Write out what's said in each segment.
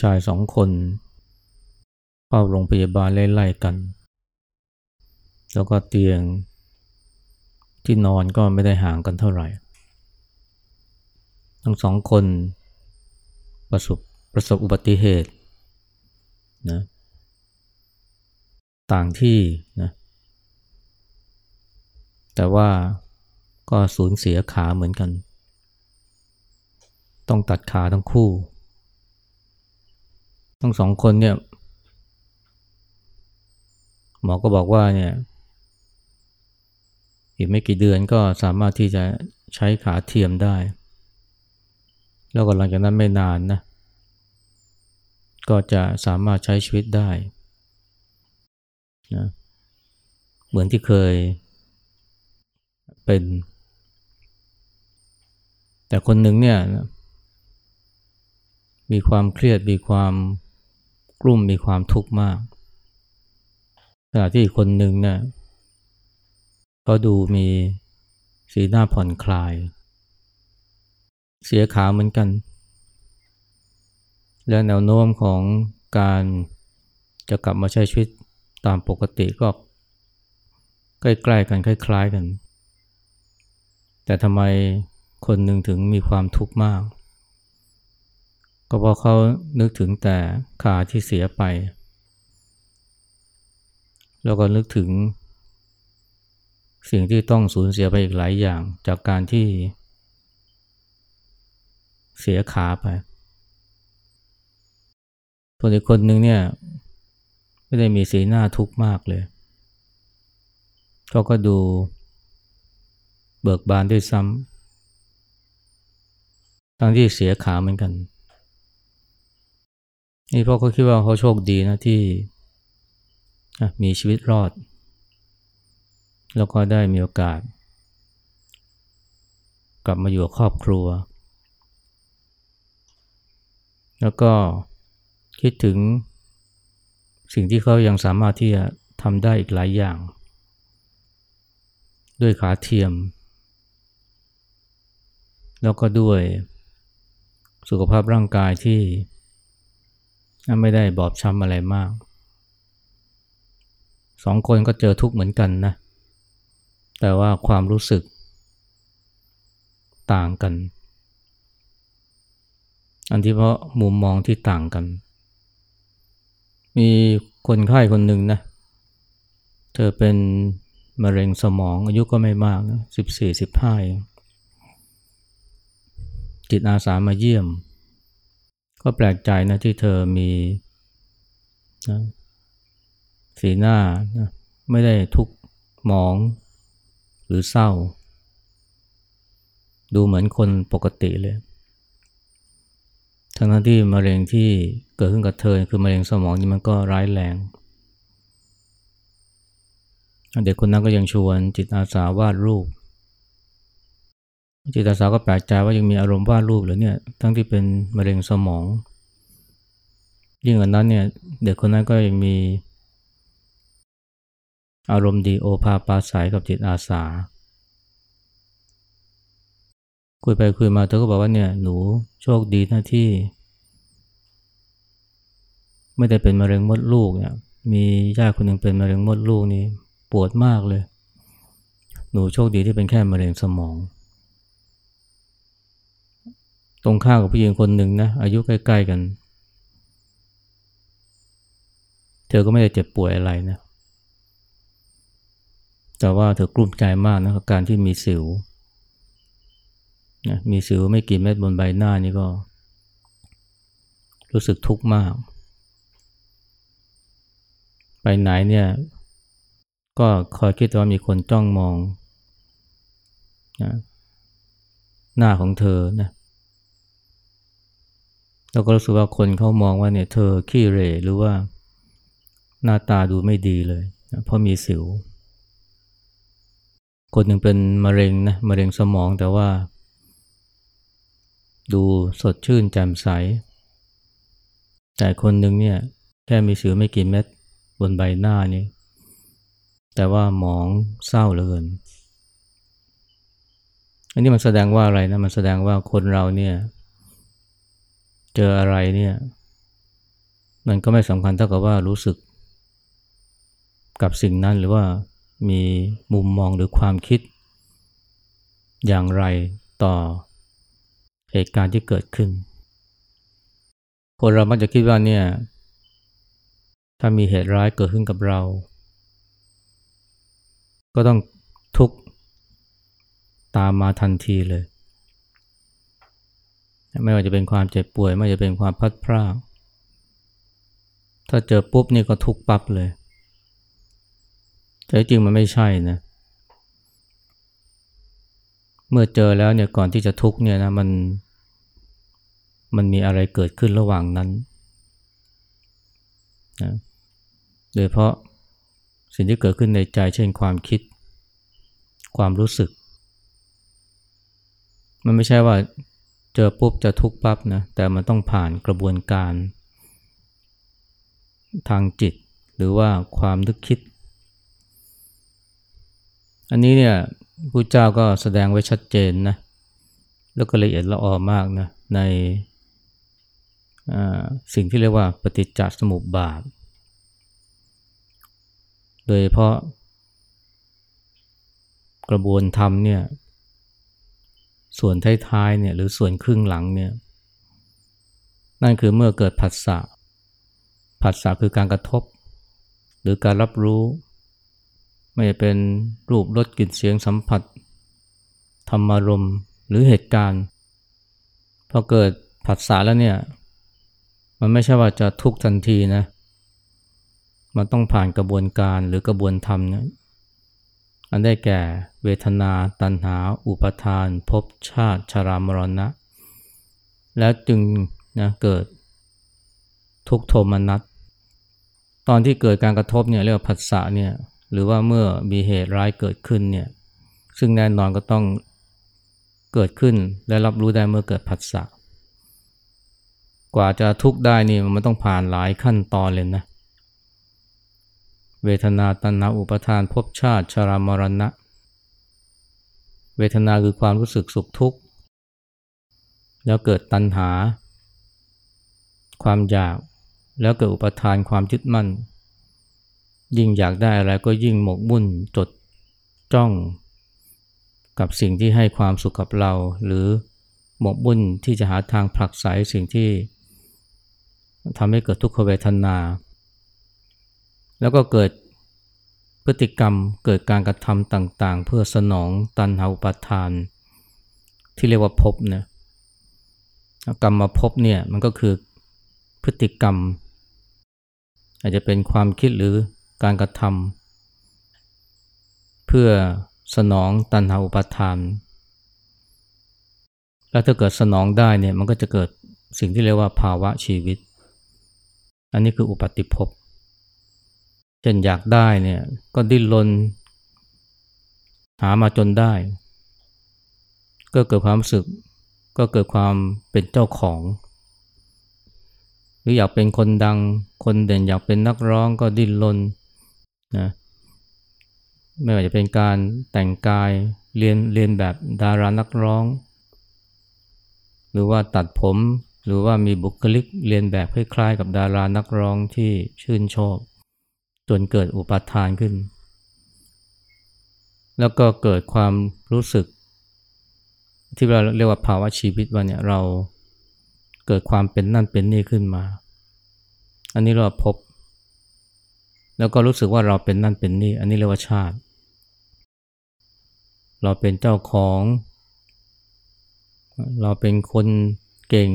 ชายสองคน เข้าโรงพยาบาลไล่ๆกัน แล้วก็เตียงที่นอนก็ไม่ได้ห่างกันเท่าไหร่ ทั้งสองคนประสบประสบอุบัติเหตุนะต่างที่นะแต่ว่าก็สูญเสียขาเหมือนกัน ต้องตัดขาทั้งคู่ ทั้งสองคนเนี่ย หมอก็บอกว่าเนี่ย อีกไม่กี่เดือนก็สามารถที่จะใช้ขาเทียมได้ แล้วก็หลังจากนั้นไม่นานนะ ก็จะสามารถใช้ชีวิตได้นะเหมือนที่เคยเป็น แต่คนหนึ่งเนี่ยมีความเครียดมีความ กลุ่มมีความทุกข์มากขณะที่คนหนึ่งเนี่ยเขาดูมีสีหน้าผ่อนคลาย เสียขาเหมือนกัน และแนวโน้มของการจะกลับมาใช้ชีวิตตามปกติก็ใกล้ๆกันคล้ายๆกัน แต่ทำไมคนหนึ่งถึงมีความทุกข์มาก ก็เพราะเขานึกถึงแต่ขาที่เสียไป แล้วก็นึกถึง สิ่งที่ต้องสูญเสียไปอีกหลายอย่าง จากการที่ เสียขาไปคนอีกคนหนึ่งเนี่ยไม่ได้มีสีหน้าทุกข์มากเลยเขาก็ดูเบิกบานด้วยซ้ำทั้งที่เสียขาเหมือนกัน นี่พ่อเขาคิดว่าเขาโชคดีนะที่มีชีวิตรอด แล้วก็ได้มีโอกาส กลับมาอยู่กับครอบครัว แล้วก็คิดถึงสิ่งที่เขายังสามารถที่จะทำได้อีกหลายอย่าง ด้วยขาเทียม แล้วก็ด้วยสุขภาพร่างกายที่ ไม่ได้บอบช้ำอะไรมาก สองคนก็เจอทุกข์เหมือนกันนะ แต่ว่าความรู้สึก ต่างกัน อันที่เพราะมุมมองที่ต่างกัน มีคนไข้คนหนึ่งนะ เธอเป็นมะเร็งสมองอายุก็ไม่มากนะสิบสี่สิบห้าจิตอาสามาเยี่ยม ก็แปลกใจนะที่เธอมีนะสีหน้านะไม่ได้ทุกหมองหรือเศร้า ดูเหมือนคนปกติเลย ทั้งที่มะเร็งที่เกิดขึ้นกับเธอคือมะเร็งสมองนี่มันก็ร้ายแรง เด็กคนนั้นก็ยังชวนจิตอาสาวาดรูป จิตอาสาก็แปลกใจว่ายังมีอารมณ์วาดรูปหรือเนี่ยทั้งที่เป็นมะเร็งสมอง ยิ่งกว่านั้นเนี่ยเด็กคนนั้นก็ยังมี อารมณ์ดีโอภาปาสายกับจิตอาสา คุยไปคุยมาเธอก็บอกว่าเนี่ยหนูโชคดีนะที่ ไม่ได้เป็นมะเร็งมดลูกเนี่ยมีญาติคนหนึ่งเป็นมะเร็งมดลูกนี่ปวดมากเลย หนูโชคดีที่เป็นแค่มะเร็งสมอง รงข้ามกับผู้หญิงคนหนึ่งนะอายุใกล้ๆกัน เธอก็ไม่ได้เจ็บป่วยอะไรนะ แต่ว่าเธอกลุ้มใจมากนะกับการที่มีสิวนะมีสิวไม่กี่เม็ดบนใบหน้านี่ก็ รู้สึกทุกข์มาก ไปไหนเนี่ย ก็คอยคิดว่ามีคนจ้องมองนะหน้าของเธอนะ แล้วก็รู้สึกว่าคนเขามองว่าเนี่ยเธอขี้เรหรือว่าหน้าตาดูไม่ดีเลยนะเพราะมีสิว คนหนึ่งเป็นมะเร็งนะมะเร็งสมองแต่ว่า ดูสดชื่นแจ่มใส แต่คนหนึ่งเนี่ยแค่มีสิวไม่กี่เม็ดบนใบหน้านี่แต่ว่าหมองเศร้าเหลือเกินอันนี้มันแสดงว่าอะไรนะมันแสดงว่าคนเราเนี่ย เจออะไรเนี่ย มันก็ไม่สำคัญเท่ากับว่ารู้สึก กับสิ่งนั้นหรือว่ามีมุมมองหรือความคิด อย่างไรต่อเหตุการณ์ที่เกิดขึ้น คนเรามักจะคิดว่าเนี่ย ถ้ามีเหตุร้ายเกิดขึ้นกับเรา ก็ต้องทุกข์ตามมาทันทีเลย ไม่ว่าจะเป็นความเจ็บป่วย ไม่ว่าจะเป็นความพัดพรากถ้าเจอปุ๊บนี่ก็ทุกปั๊บเลย แต่จริงมันไม่ใช่นะ เมื่อเจอแล้วเนี่ยก่อนที่จะทุกเนี่ยนะมันมันมีอะไรเกิดขึ้นระหว่างนั้นนะโดยเพราะสิ่งที่เกิดขึ้นในใจเช่นความคิด ความรู้สึก มันไม่ใช่ว่า เจอปุ๊บจะทุกข์ปั๊บนะแต่มันต้องผ่านกระบวนการ ทางจิต หรือว่าความนึกคิด อันนี้เนี่ยพระเจ้าก็แสดงไว้ชัดเจนนะแล้วก็ละเอียดละออมากนะในสิ่งที่เรียกว่าปฏิจจสมุปบาท โดยเพราะกระบวนธรรมเนี่ย ส่วนท้ายๆเนี่ยหรือส่วนครึ่งหลังเนี่ยนั่นคือเมื่อเกิดผัสสะผัสสะคือการกระทบ หรือการรับรู้ ไม่ว่เป็นรูปรสกลิ่นเสียงสัมผัส ธรรมารมหรือเหตุการณ์พอเกิดผัสสะแล้วเนี่ยมันไม่ใช่ว่าจะทุกทันทีนะ มันต้องผ่านกระบวนการหรือกระบวนธรรมนะ อันได้แก่เวทนา ตัณหา อุปทานภพชาติชรามรณะ แล้วจึงนะเกิดทุกโทมนัสตอนที่เกิดการกระทบเนี่ยเรียกว่าผัสสะเนี่ยหรือว่าเมื่อมีเหตุร้ายเกิดขึ้นเนี่ยซึ่งแน่นอนก็ต้องเกิดขึ้นและรับรู้ได้เมื่อเกิดผัสสะกว่าจะทุกข์ได้นี่มันต้องผ่านหลายขั้นตอนเลยนะ เวทนาตัณหาอุปทานภพชาติชรามรณะ เวทนาคือความรู้สึกสุขทุกข์ แล้วเกิดตัณหา ความอยากแล้วเกิดอุปทานความยึดมั่น ยิ่งอยากได้อะไรก็ยิ่งหมกมุ่นจดจ้อง กับสิ่งที่ให้ความสุขกับเรา หรือหมกมุ่นที่จะหาทางผลักไสสิ่งที่ทำให้เกิดทุกขเวทนา แล้วก็เกิดพฤติกรรมเกิดการกระทำต่างๆ เพื่อสนองตันหาอุปทาน ที่เรียกว่าภพเนี่ยกรรมมาภพเนี่ยมันก็คือพฤติกรรม อาจจะเป็นความคิดหรือการกระทำเพื่อสนองตันหาอุปทาน แล้วถ้าเกิดสนองได้เนี่ยมันก็จะเกิดสิ่งที่เรียกว่าภาวะชีวิต อันนี้คืออุปติภพ เช่นอยากได้เนี่ยก็ดิ้นรนหามาจนได้ ก็เกิดความรู้สึก ก็เกิดความเป็นเจ้าของ หรืออยากเป็นคนดัง คนเด่นอยากเป็นนักร้องก็ดิ้นรนนะไม่ว่าจะเป็นการแต่งกายเรียนเรียนแบบดารานักร้อง หรือว่าตัดผมหรือว่ามีบุคลิกเรียนแบบคล้ายๆกับดารานักร้องที่ชื่นชอบ จนเกิดอุปาทานขึ้น แล้วก็เกิดความรู้สึก ที่เราเรียกว่าภาวะชีวิตว่าเนี่ยเราเกิดความเป็นนั่นเป็นนี่ขึ้นมา อันนี้เราพบ แล้วก็รู้สึกว่าเราเป็นนั่นเป็นนี่ อันนี้เรียกว่าชาติ เราเป็นเจ้าของ เราเป็นคนเก่ง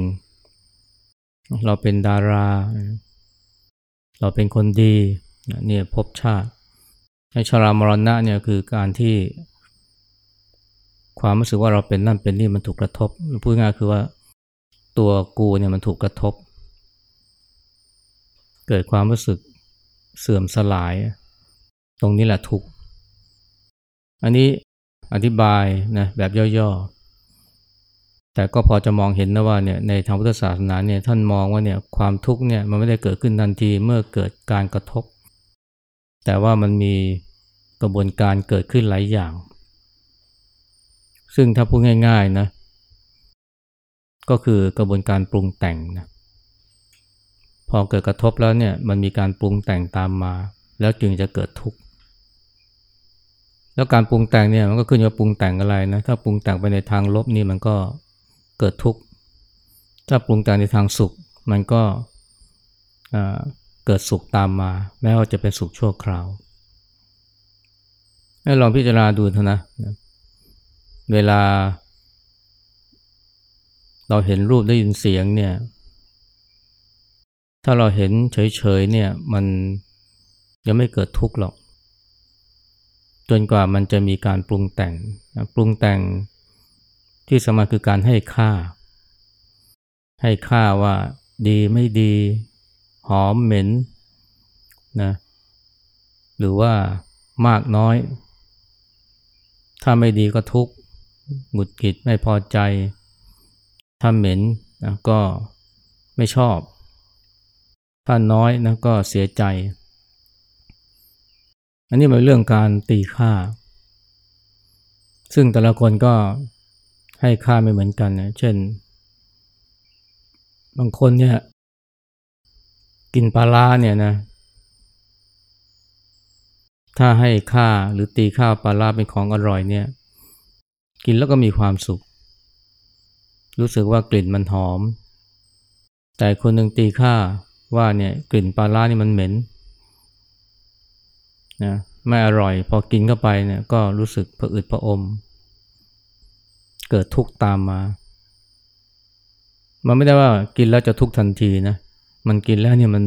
เราเป็นดารา เราเป็นคนดี เนี่ยพบชาติให้ชรามรณะเนี่ยคือการที่ความรู้สึกว่าเราเป็นนั่นเป็นนี่มันถูกกระทบ พูดง่ายคือว่าตัวกูเนี่ยมันถูกกระทบ เกิดความรู้สึกเสื่อมสลาย ตรงนี้แหละทุกอันนี้อธิบายนะแบบย่อๆ แต่ก็พอจะมองเห็นนะว่าเนี่ยในทางพุทธศาสนาเนี่ยท่านมองว่าเนี่ยความทุกข์เนี่ยมันไม่ได้เกิดขึ้นทันทีเมื่อเกิดการกระทบ แต่ว่ามันมีกระบวนการเกิดขึ้นหลายอย่าง ซึ่งถ้าพูดง่ายๆนะ ก็คือกระบวนการปรุงแต่งนะพอเกิดกระทบแล้วเนี่ยมันมีการปรุงแต่งตามมา แล้วจึงจะเกิดทุกข์แล้วการปรุงแต่งเนี่ยมันก็ขึ้นว่าปรุงแต่งอะไรนะถ้าปรุงแต่งไปในทางลบนี่มันก็เกิดทุกข์ถ้าปรุงแต่งในทางสุข มันก็ เกิดสุขตามมา แม้ว่าจะเป็นสุขชั่วคราวให้ลองพิจารณาดูเถอะนะ เวลา เราเห็นรูปได้ยินเสียงเนี่ย ถ้าเราเห็นเฉยๆเนี่ย มันยังไม่เกิดทุกข์หรอก จนกว่ามันจะมีการปรุงแต่ง ปรุงแต่งที่สมาคือการให้ค่า ให้ค่าว่าดีไม่ดี หอมเหม็นนะหรือว่ามากน้อย ถ้าไม่ดีก็ทุกข์หงุดหงิดไม่พอใจ ถ้าเหม็นนะก็ไม่ชอบ ถ้าน้อยนะก็เสียใจ อันนี้เป็นเรื่องการตีค่า ซึ่งแต่ละคนก็ให้ค่าไม่เหมือนกันนะเช่น บางคนเนี่ย กินปลาล่าเนี่ยนะ ถ้าให้ค่าหรือตีค่าปลาล่าเป็นของอร่อยเนี่ย กินแล้วก็มีความสุข รู้สึกว่ากลิ่นมันหอม แต่คนหนึ่งตีค่าว่าเนี่ยกลิ่นปลาล่านี่มันเหม็นนะไม่อร่อย พอกินเข้าไปเนี่ยก็รู้สึกผะอืดผะอม เกิดทุกข์ตามมา มันไม่ได้ว่ากินแล้วจะทุกข์ทันทีนะ มันกินแล้วเนี่ยมัน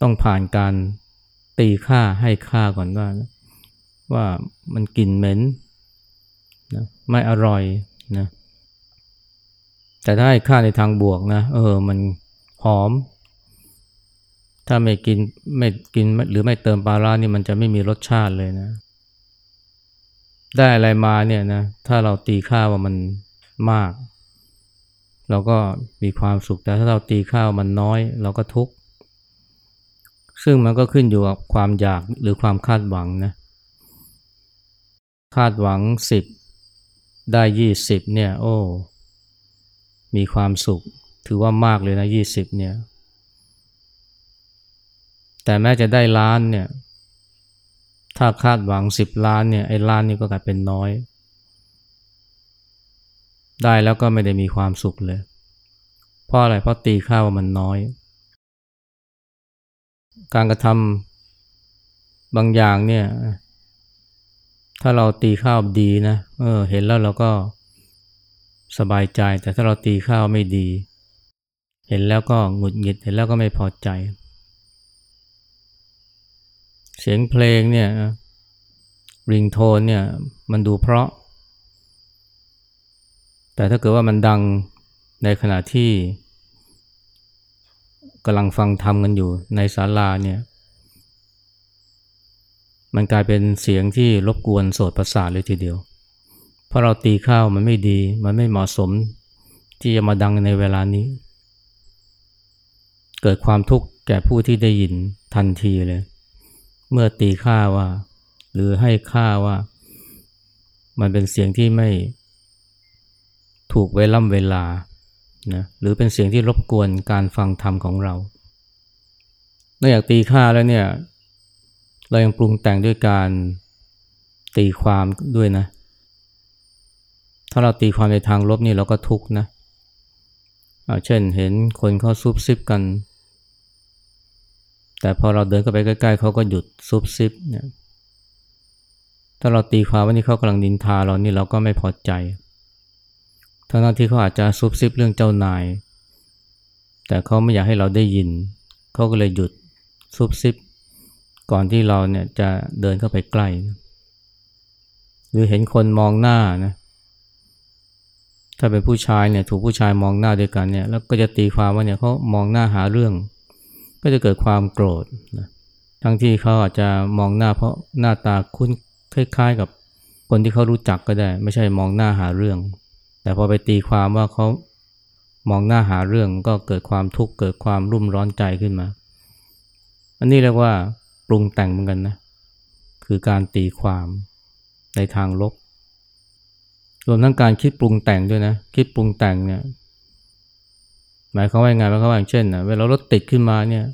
ต้องผ่านการตีค่าให้ค่าก่อนว่า ว่ามันกลิ่นเหม็นนะไม่อร่อยนะแต่ถ้าให้ค่าในทางบวกนะเออมันหอม ถ้าไม่กินไม่กินหรือไม่เติมปลาร้านี่มันจะไม่มีรสชาติเลยนะ ได้อะไรมาเนี่ยนะถ้าเราตีค่าว่ามันมาก เราก็มีความสุขแต่ถ้าเราตีค่าวมันน้อย เราก็ทุกข์ซึ่งมันก็ขึ้นอยู่กับความอยากหรือความคาดหวังนะคาดหวังสิบได้ยี่สิบเนี่ยโอ้มีความสุขถือว่ามากเลยนะยี่สิบเนี่ยแต่แม้จะได้ล้านเนี่ยถ้าคาดหวังสิบล้านเนี่ยไอ้ล้านนี่ก็กลายเป็นน้อย ได้แล้วก็ไม่ได้มีความสุขเลย เพราะอะไรเพราะตีค่าว่ามันน้อย การกระทำบางอย่างเนี่ย ถ้าเราตีข้าวดีนะเออ เห็นแล้วเราก็สบายใจ แต่ถ้าเราตีข้าวไม่ดี เห็นแล้วก็หงุดหงิดเห็นแล้วก็ไม่พอใจ เสียงเพลงเนี่ยริงโทนเนี่ย มันดูเพราะ แต่ถ้าเกิดว่ามันดังในขณะที่กำลังฟังทำกันอยู่ในศาลาเนี่ย มันกลายเป็นเสียงที่รบกวนโสดประสาทเลยทีเดียว เพราะเราตีข้าวมันไม่ดี มันไม่เหมาะสมที่จะมาดังในเวลานี้ เกิดความทุกข์แก่ผู้ที่ได้ยินทันทีเลย เมื่อตีค่าว่า หรือให้ค่าว่า มันเป็นเสียงที่ไม่ ถูกเวล่ำเวลานะหรือเป็นเสียงที่รบกวนการฟังธรรมของเรานอกจากตีค่าแล้วเนี่ย เรายังปรุงแต่งด้วยการตีความด้วยนะ ถ้าเราตีความในทางลบนี่เราก็ทุกข์นะเช่นเห็นคนเขาซุบซิบกัน แต่พอเราเดินเข้าไปใกล้ๆเขาก็หยุดซุบซิบเนี่ยถ้าเราตีความว่านี่เขากำลังนินทาเรานี่เราก็ไม่พอใจ ทั้งที่เขาอาจจะซุบซิบเรื่องเจ้านาย แต่เขาไม่อยากให้เราได้ยิน เขาก็เลยหยุดซุบซิบ ก่อนที่เราเนี่ยจะเดินเข้าไปใกล้ หรือเห็นคนมองหน้านะถ้าเป็นผู้ชายเนี่ยถูกผู้ชายมองหน้าด้วยกันเนี่ยแล้วก็จะตีความว่าเนี่ยเขามองหน้าหาเรื่อง ก็จะเกิดความโกรธนะทั้งที่เขาอาจจะมองหน้าเพราะหน้าตาคุ้นคล้าย ๆ กับคนที่เขารู้จักก็ได้ ไม่ใช่มองหน้าหาเรื่อง แต่พอไปตีความว่าเขามองหน้าหาเรื่องก็เกิดความทุกข์เกิดความรุ่มร้อนใจขึ้นมา อันนี้เรียกว่าปรุงแต่งเหมือนกันนะ คือการตีความในทางลบ รวมทั้งการคิดปรุงแต่งด้วยนะ คิดปรุงแต่งเนี่ย หมายความว่าไงหมายความว่าอย่างเช่นนะเวลารถติดขึ้นมาเนี่ย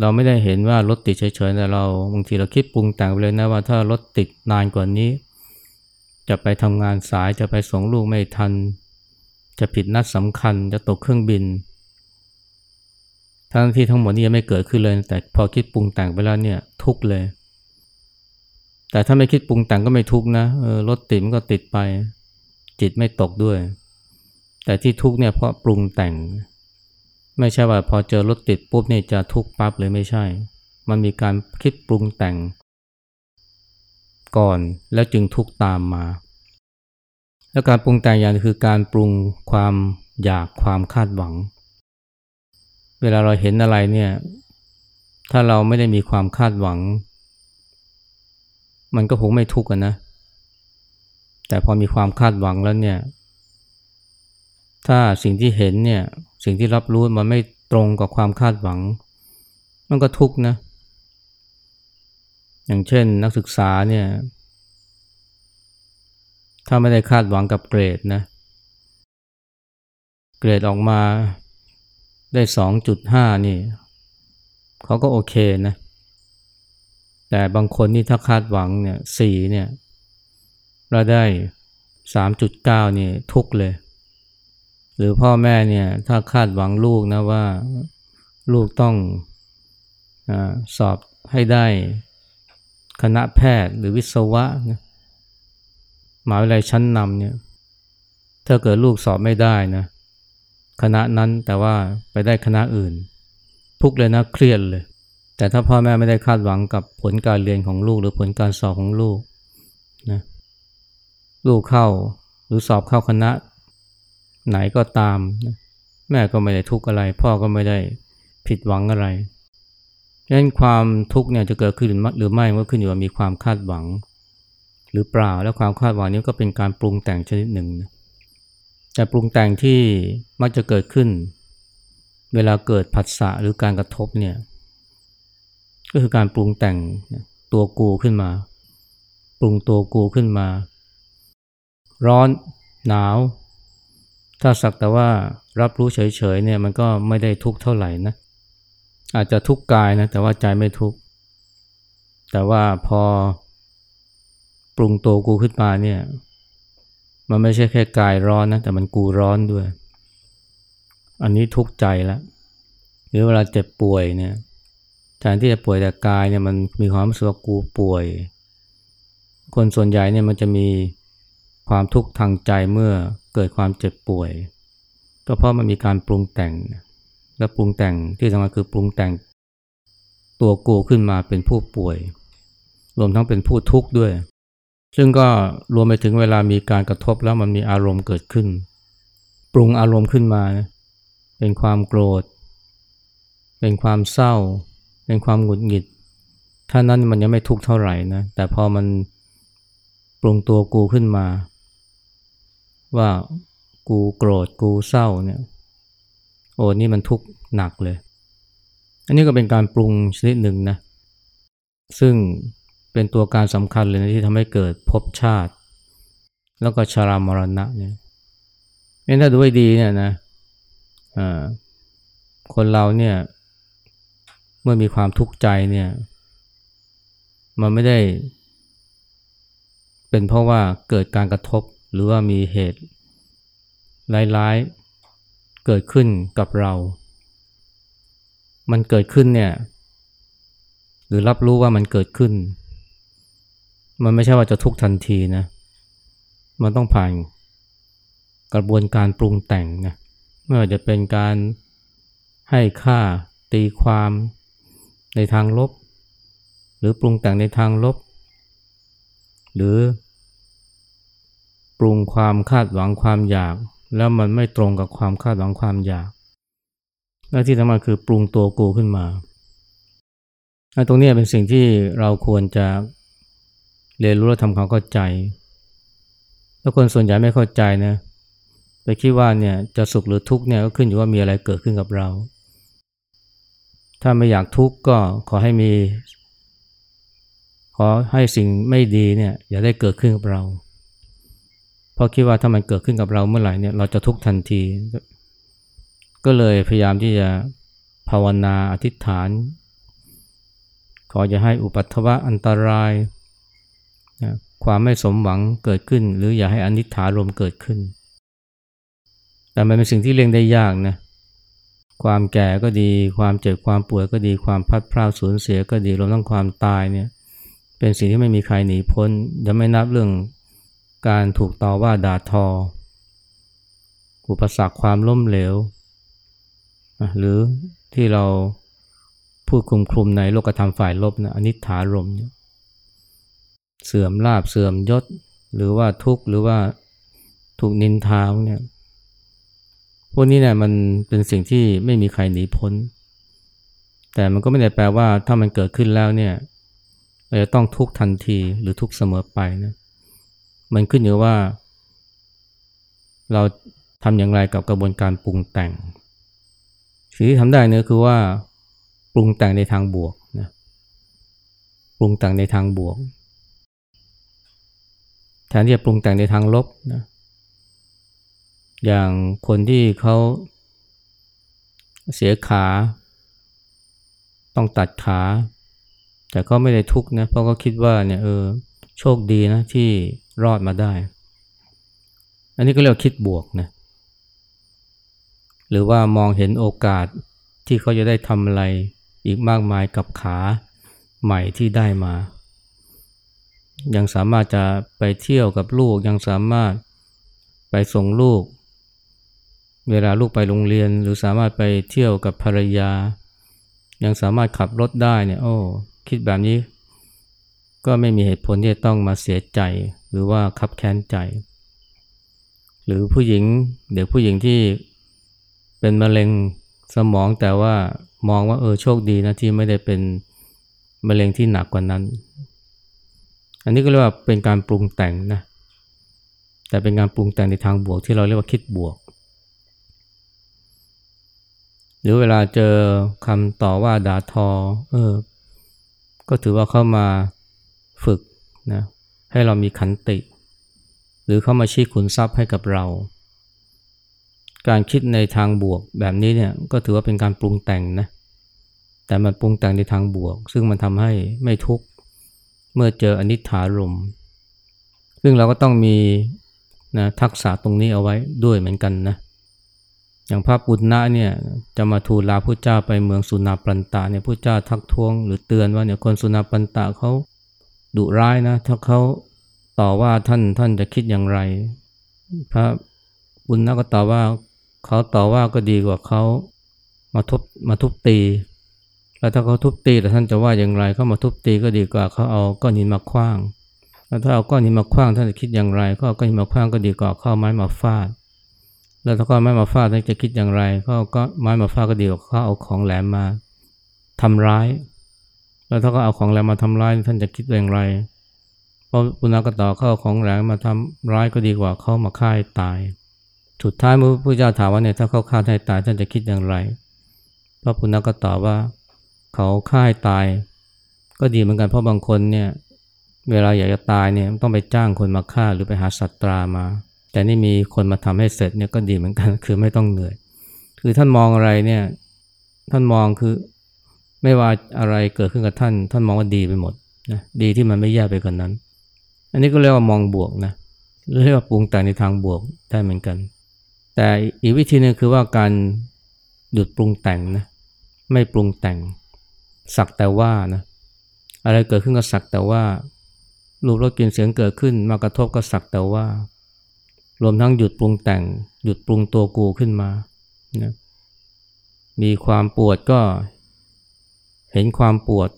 เราไม่ได้เห็นว่ารถติดเฉยๆแต่เราบางทีเราคิดปรุงแต่งไปเลยนะว่าถ้ารถติดนานกว่านี้ จะไปทำงานสายจะไปส่งลูกไม่ทัน จะผิดนัดสำคัญจะตกเครื่องบิน ทั้งที่ทั้งหมดนี้ยังไม่เกิดขึ้นเลย แต่พอคิดปรุงแต่งไปแล้วเนี่ยทุกเลย แต่ถ้าไม่คิดปรุงแต่งก็ไม่ทุกนะรถติดมันก็ติดไป จิตไม่ตกด้วย แต่ที่ทุกเนี่ยเพราะปรุงแต่ง ไม่ใช่ว่าพอเจอรถติดปุ๊บเนี่ยจะทุกปั๊บเลยไม่ใช่ มันมีการคิดปรุงแต่ง ก่อนแล้วจึงทุกตามมา แล้วการปรุงแต่งอย่างคือการปรุงความอยากความคาดหวัง เวลาเราเห็นอะไรเนี่ย ถ้าเราไม่ได้มีความคาดหวัง มันก็คงไม่ทุกข์นะ แต่พอมีความคาดหวังแล้วเนี่ย ถ้าสิ่งที่เห็นเนี่ย สิ่งที่รับรู้มันไม่ตรงกับความคาดหวัง มันก็ทุกข์นะ อย่างเช่นนักศึกษาเนี่ย ถ้าไม่ได้คาดหวังกับเกรดนะ เกรดออกมาได้สองจุดห้านี่เขาก็โอเคนะ แต่บางคนนี่ถ้าคาดหวังเนี่ยสี่เนี่ยเราได้สามจุดเก้านี่ทุกเลย หรือพ่อแม่เนี่ยถ้าคาดหวังลูกนะว่าลูกต้องอสอบให้ได้ คณะแพทย์หรือวิศวะนะหมหาวิทยาลัยชั้นนำเนี่ยถ้าเกิดลูกสอบไม่ได้นะคณะนั้นแต่ว่าไปได้คณะอื่น ทุกเลยนะเครียดเลย แต่ถ้าพ่อแม่ไม่ได้คาดหวังกับผลการเรียนของลูกหรือผลการสอบของลูกนะลูกเข้าหรือสอบเข้าคณะ ไหนก็ตามแม่ก็ไม่ได้ทุกข์อะไร พ่อก็ไม่ได้ผิดหวังอะไร ดังนั้นความทุกข์เนี่ยจะเกิดขึ้นหรือไม่ก็ขึ้นอยู่กับมีความคาดหวัง หรือเปล่าแล้วความคาดหวังนี้ก็เป็นการปรุงแต่งชนิดหนึ่งแต่ปรุงแต่งที่มักจะเกิดขึ้น เวลาเกิดผัสสะหรือการกระทบเนี่ยก็คือการปรุงแต่งตัวกูขึ้นมา ปรุงตัวกูขึ้นมา ร้อนหนาว ถ้าสักแต่ว่ารับรู้เฉยๆเนี่ยมันก็ไม่ได้ทุกข์เท่าไหร่นะ อาจจะทุกข์กายนะแต่ว่าใจไม่ทุกข์แต่ว่าพอปรุงตัวกูขึ้นมาเนี่ย มันไม่ใช่แค่กายร้อนนะแต่มันกูร้อนด้วย อันนี้ทุกข์ใจแล้วหรือเวลาเจ็บป่วยเนี่ยแทนที่จะป่วยแต่กายเนี่ยมันมีความรู้สึกว่ากูป่วย คนส่วนใหญ่เนี่ยมันจะมีความทุกข์ทางใจเมื่อเกิดความเจ็บป่วย ก็เพราะมันมีการปรุงแต่ง และปรุงแต่งที่สำคัญคือปรุงแต่งตัวกูขึ้นมาเป็นผู้ป่วย รวมทั้งเป็นผู้ทุกข์ด้วย ซึ่งก็รวมไปถึงเวลามีการกระทบแล้วมันมีอารมณ์เกิดขึ้น ปรุงอารมณ์ขึ้นมา เป็นความโกรธ เป็นความเศร้า เป็นความหงุดหงิด ถ้านั้นมันยังไม่ทุกข์เท่าไหร่นะ แต่พอมันปรุงตัวกูขึ้นมา ว่ากูโกรธกูเศร้าเนี่ย โอ้นี่มันทุกข์หนักเลย อันนี้ก็เป็นการปรุงชนิดหนึ่งนะ ซึ่งเป็นตัวการสำคัญเลยนะที่ทำให้เกิดภพชาติ แล้วก็ชารามรณะเนี่ยเถ้าดูให้ดีเนี่ยนะคนเราเนี่ยเมื่อมีความทุกข์ใจเนี่ยมันไม่ได้ เป็นเพราะว่าเกิดการกระทบหรือว่ามีเหตุร้ายๆ เกิดขึ้นกับเรา มันเกิดขึ้นเนี่ย หรือรับรู้ว่ามันเกิดขึ้น มันไม่ใช่ว่าจะทุกทันทีนะ มันต้องผ่านกระบวนการปรุงแต่งนะ ไม่ว่าจะเป็นการให้ค่าตีความในทางลบ หรือปรุงแต่งในทางลบ หรือปรุงความคาดหวังความอยาก แล้วมันไม่ตรงกับความคาดหวังความอยากและที่สำคัญคือปรุงตัวกูขึ้นมา ตรงนี้เป็นสิ่งที่เราควรจะเรียนรู้และทำความเข้าใจ แล้วคนส่วนใหญ่ไม่เข้าใจนะไปคิดว่าเนี่ยจะสุขหรือทุกข์เนี่ยก็ขึ้นอยู่ว่ามีอะไรเกิดขึ้นกับเรา ถ้าไม่อยากทุกข์ก็ขอให้มี ขอให้สิ่งไม่ดีเนี่ยอย่าได้เกิดขึ้นกับเรา เพราะคิดว่าถ้ามันเกิดขึ้นกับเราเมื่อไหร่เนี่ยเราจะทุกข์ทันที ก็เลยพยายามที่จะภาวนาอธิษฐาน ขอจะให้อุปัตวะอันตรายนะความไม่สมหวังเกิดขึ้น หรืออย่าให้อนิจฐารมเกิดขึ้น แต่มันเป็นสิ่งที่เลี่ยงได้ยากนะความแก่ก็ดี ความเจ็บความป่วยก็ดีความพัดพลาดสูญเสียก็ดีรวมทั้งความตายเนี่ยเป็นสิ่งที่ไม่มีใครหนีพ้นยังไม่นับเรื่อง การถูกต่อว่าด่าทอ อุปสรรคความล้มเหลว หรือที่เราพูดคลุมคลุมในโลกธรรมฝ่ายลบนะอนิจฐารมเนี่ยเสื่อมลาบเสื่อมยศ หรือว่าทุกข์หรือว่าถูกนินทาเนี่ยพวกนี้เนี่ยมันเป็นสิ่งที่ไม่มีใครหนีพ้น แต่มันก็ไม่ได้แปลว่าถ้ามันเกิดขึ้นแล้วเนี่ยเราจะต้องทุกทันทีหรือทุกเสมอไปนะ มันขึ้นอยู่ว่า เราทำอย่างไรกับกระบวนการปรุงแต่ง สิ่งที่ทำได้เนื้อคือว่าปรุงแต่งในทางบวกนะปรุงแต่งในทางบวก แทนที่จะปรุงแต่งในทางลบนะอย่างคนที่เขาเสียขา ต้องตัดขา แต่ก็ไม่ได้ทุกข์นะเพราะก็คิดว่าเนี่ยเออ โชคดีนะที่รอดมาได้ อันนี้ก็เรียกคิดบวกนะหรือว่ามองเห็นโอกาสที่เขาจะได้ทำอะไรอีกมากมายกับขาใหม่ที่ได้มา ยังสามารถจะไปเที่ยวกับลูกยังสามารถไปส่งลูก เวลาลูกไปโรงเรียน หรือสามารถไปเที่ยวกับภรรยา ยังสามารถขับรถได้เนี่ยโอ้คิดแบบนี้ ก็ไม่มีเหตุผลที่จะต้องมาเสียใจหรือว่าคับแค้นใจ หรือผู้หญิงเด็กผู้หญิงที่เป็นมะเร็งสมองแต่ว่ามองว่าเออโชคดีนะที่ไม่ได้เป็นมะเร็งที่หนักกว่านั้น อันนี้ก็เรียกว่าเป็นการปรุงแต่งนะแต่เป็นการปรุงแต่งในทางบวกที่เราเรียกว่าคิดบวก หรือเวลาเจอคำต่อว่าด่าทอเออก็ถือว่าเข้ามา ฝึกนะให้เรามีขันติ หรือเข้ามาชี้ขุนทรัพย์ให้กับเรา การคิดในทางบวกแบบนี้เนี่ยก็ถือว่าเป็นการปรุงแต่งนะแต่มันปรุงแต่งในทางบวก ซึ่งมันทำให้ไม่ทุกข์เมื่อเจออนิจฐารมซึ่งเราก็ต้องมีนะทักษะตรงนี้เอาไว้ด้วยเหมือนกันนะอย่างพระปุณณะเนี่ยจะมาทูลลาพระเจ้าไปเมืองสุนาปันตะเนี่ยพระเจ้าทักท้วง หรือเตือนว่าเนี่ยคนสุนาปันตะเขา ดุร้ายนะ ถ้าเขาต่อว่าท่านท่านจะคิดอย่างไร พระบุญนักก็ตอบว่าเขาต่อว่าก็ดีกว่าเขามาทุบมาทุบตีแล้วถ้าเขาทุบตีแต่ท่านจะว่าอย่างไรเขามาทุบตีก็ดีกว่าเขาเอาก้อนหินมาคว้างแล้วถ้าเอาก้อนหินมาคว้างท่านจะคิดอย่างไร ก็เอาก้อนหินมาคว้างก็ดีกว่าเข้าไม้มาฟาด แล้วถ้าเขาไม้มาฟาดท่านจะคิดอย่างไรเขาก็ไม้มาฟาดก็ดีกว่าเขาเอาของแหลมมาทำร้าย แล้วถ้าเขาเอาของแหลมมาทำร้ายท่านจะคิดอย่างไร เพราะปุณณกต่อเขาเอาของแหลมมาทำร้ายก็ดีกว่าเขามาฆ่าให้ตาย สุดท้ายเมื่อพระพุทธเจ้าถามว่าเนี่ยถ้าเขาฆ่าให้ตายท่านจะคิดอย่างไร พระปุณณก็ตอบว่า เขาฆ่าให้ตาย ก็ดีเหมือนกันเพราะบางคนเนี่ยเวลาอยากจะตายเนี่ยต้องไปจ้างคนมาฆ่าหรือไปหาสัตรามา แต่นี่มีคนมาทำให้เสร็จเนี่ยก็ดีเหมือนกัน คือไม่ต้องเหนื่อย คือท่านมองอะไรเนี่ยท่านมองคือ ไม่ว่าอะไรเกิดขึ้นกับท่าน ท่านมองว่าดีไปหมดนะดีที่มันไม่แย่ไปกว่านนั้น อันนี้ก็เรียกว่ามองบวกนะเรียกว่าปรุงแต่งในทางบวกได้เหมือนกัน แต่อีกวิธีหนึ่งคือว่าการหยุดปรุงแต่งนะไม่ปรุงแต่ง สักแต่ว่านะอะไรเกิดขึ้นก็สักแต่ว่ารูปรสกลิ่นเสียงเกิดขึ้น มากระทบก็สักแต่ว่า รวมทั้งหยุดปรุงแต่ง หยุดปรุงตัวกูขึ้นมานะมีความปวดก็ เห็นความปวด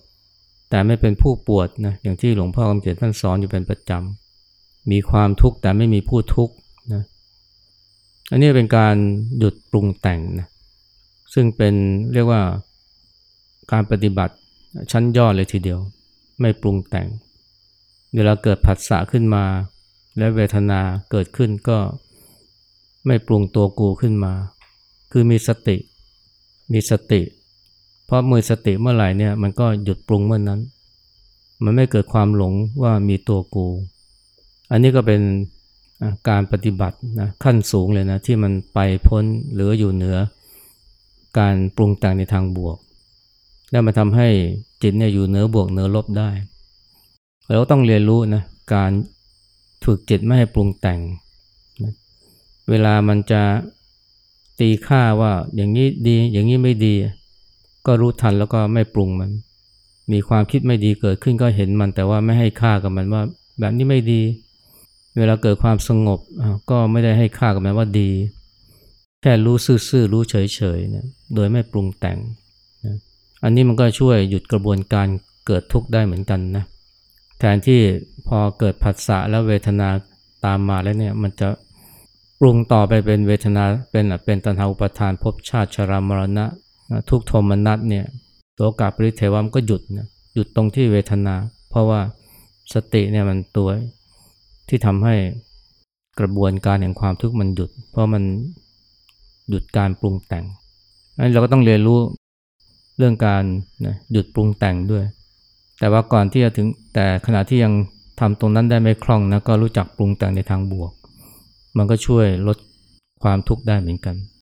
แต่ไม่เป็นผู้ปวดนะอย่างที่หลวงพ่อคำเขียนท่านสอนอยู่เป็นประจำ มีความทุกข์แต่ไม่มีผู้ทุกข์นะอันนี้เป็นการหยุดปรุงแต่งนะซึ่งเป็นเรียกว่าการปฏิบัติชั้นยอดเลยทีเดียว ไม่ปรุงแต่ง เวลาเกิดผัสสะขึ้นมา และเวทนาเกิดขึ้นก็ไม่ปรุงตัวกูขึ้นมา คือมีสติ มีสติ เพราะมือสติเมื่อไหร่เนี่ยมันก็หยุดปรุงเมื่อนนั้น มันไม่เกิดความหลงว่ามีตัวกู อันนี้ก็เป็นการปฏิบัตินะขั้นสูงเลยนะที่มันไปพ้นหรืออยู่เหนือ การปรุงแต่งในทางบวก แล้วมาทำให้จิตเนี่ยอยู่เหนือบวกเหนือลบได้ เราต้องเรียนรู้นะการฝึกจิตไม่ให้ปรุงแต่งนะเวลามันจะตีค่าว่าอย่างนี้ดีอย่างนี้ไม่ดี ก็รู้ทันแล้วก็ไม่ปรุงมัน มีความคิดไม่ดีเกิดขึ้นก็เห็นมันแต่ว่าไม่ให้ค่ากับมันว่า แบบนี้ไม่ดี เวลาเกิดความสงบก็ไม่ได้ให้ค่ากับมันว่าดี แค่รู้ซื่อๆรู้เฉยๆนะโดยไม่ปรุงแต่งนะอันนี้มันก็ช่วยหยุดกระบวนการเกิดทุกข์ได้เหมือนกันนะแทนที่พอเกิดผัสสะแล้วเวทนาตามมาแล้วเนี่ยมันจะปรุงต่อไปเป็นเวทนาเป็นเป็นตัณหาอุปทานภพชาติชรามรณะ ทุกโทมนัสเนี่ยตัวกาปริเทวามก็หยุดนะหยุดตรงที่เวทนา เพราะว่าสติเนี่ยมันตัวที่ทำให้กระบวนการแห่งความทุกข์มันหยุด เพราะมันหยุดการปรุงแต่งอันเราก็ต้องเรียนรู้เรื่องการนะหยุดปรุงแต่งด้วย แต่ว่าก่อนที่จะถึงแต่ขณะที่ยังทำตรงนั้นได้ไม่คล่องนะก็รู้จักปรุงแต่งในทางบวก มันก็ช่วยลดความทุกข์ได้เหมือนกัน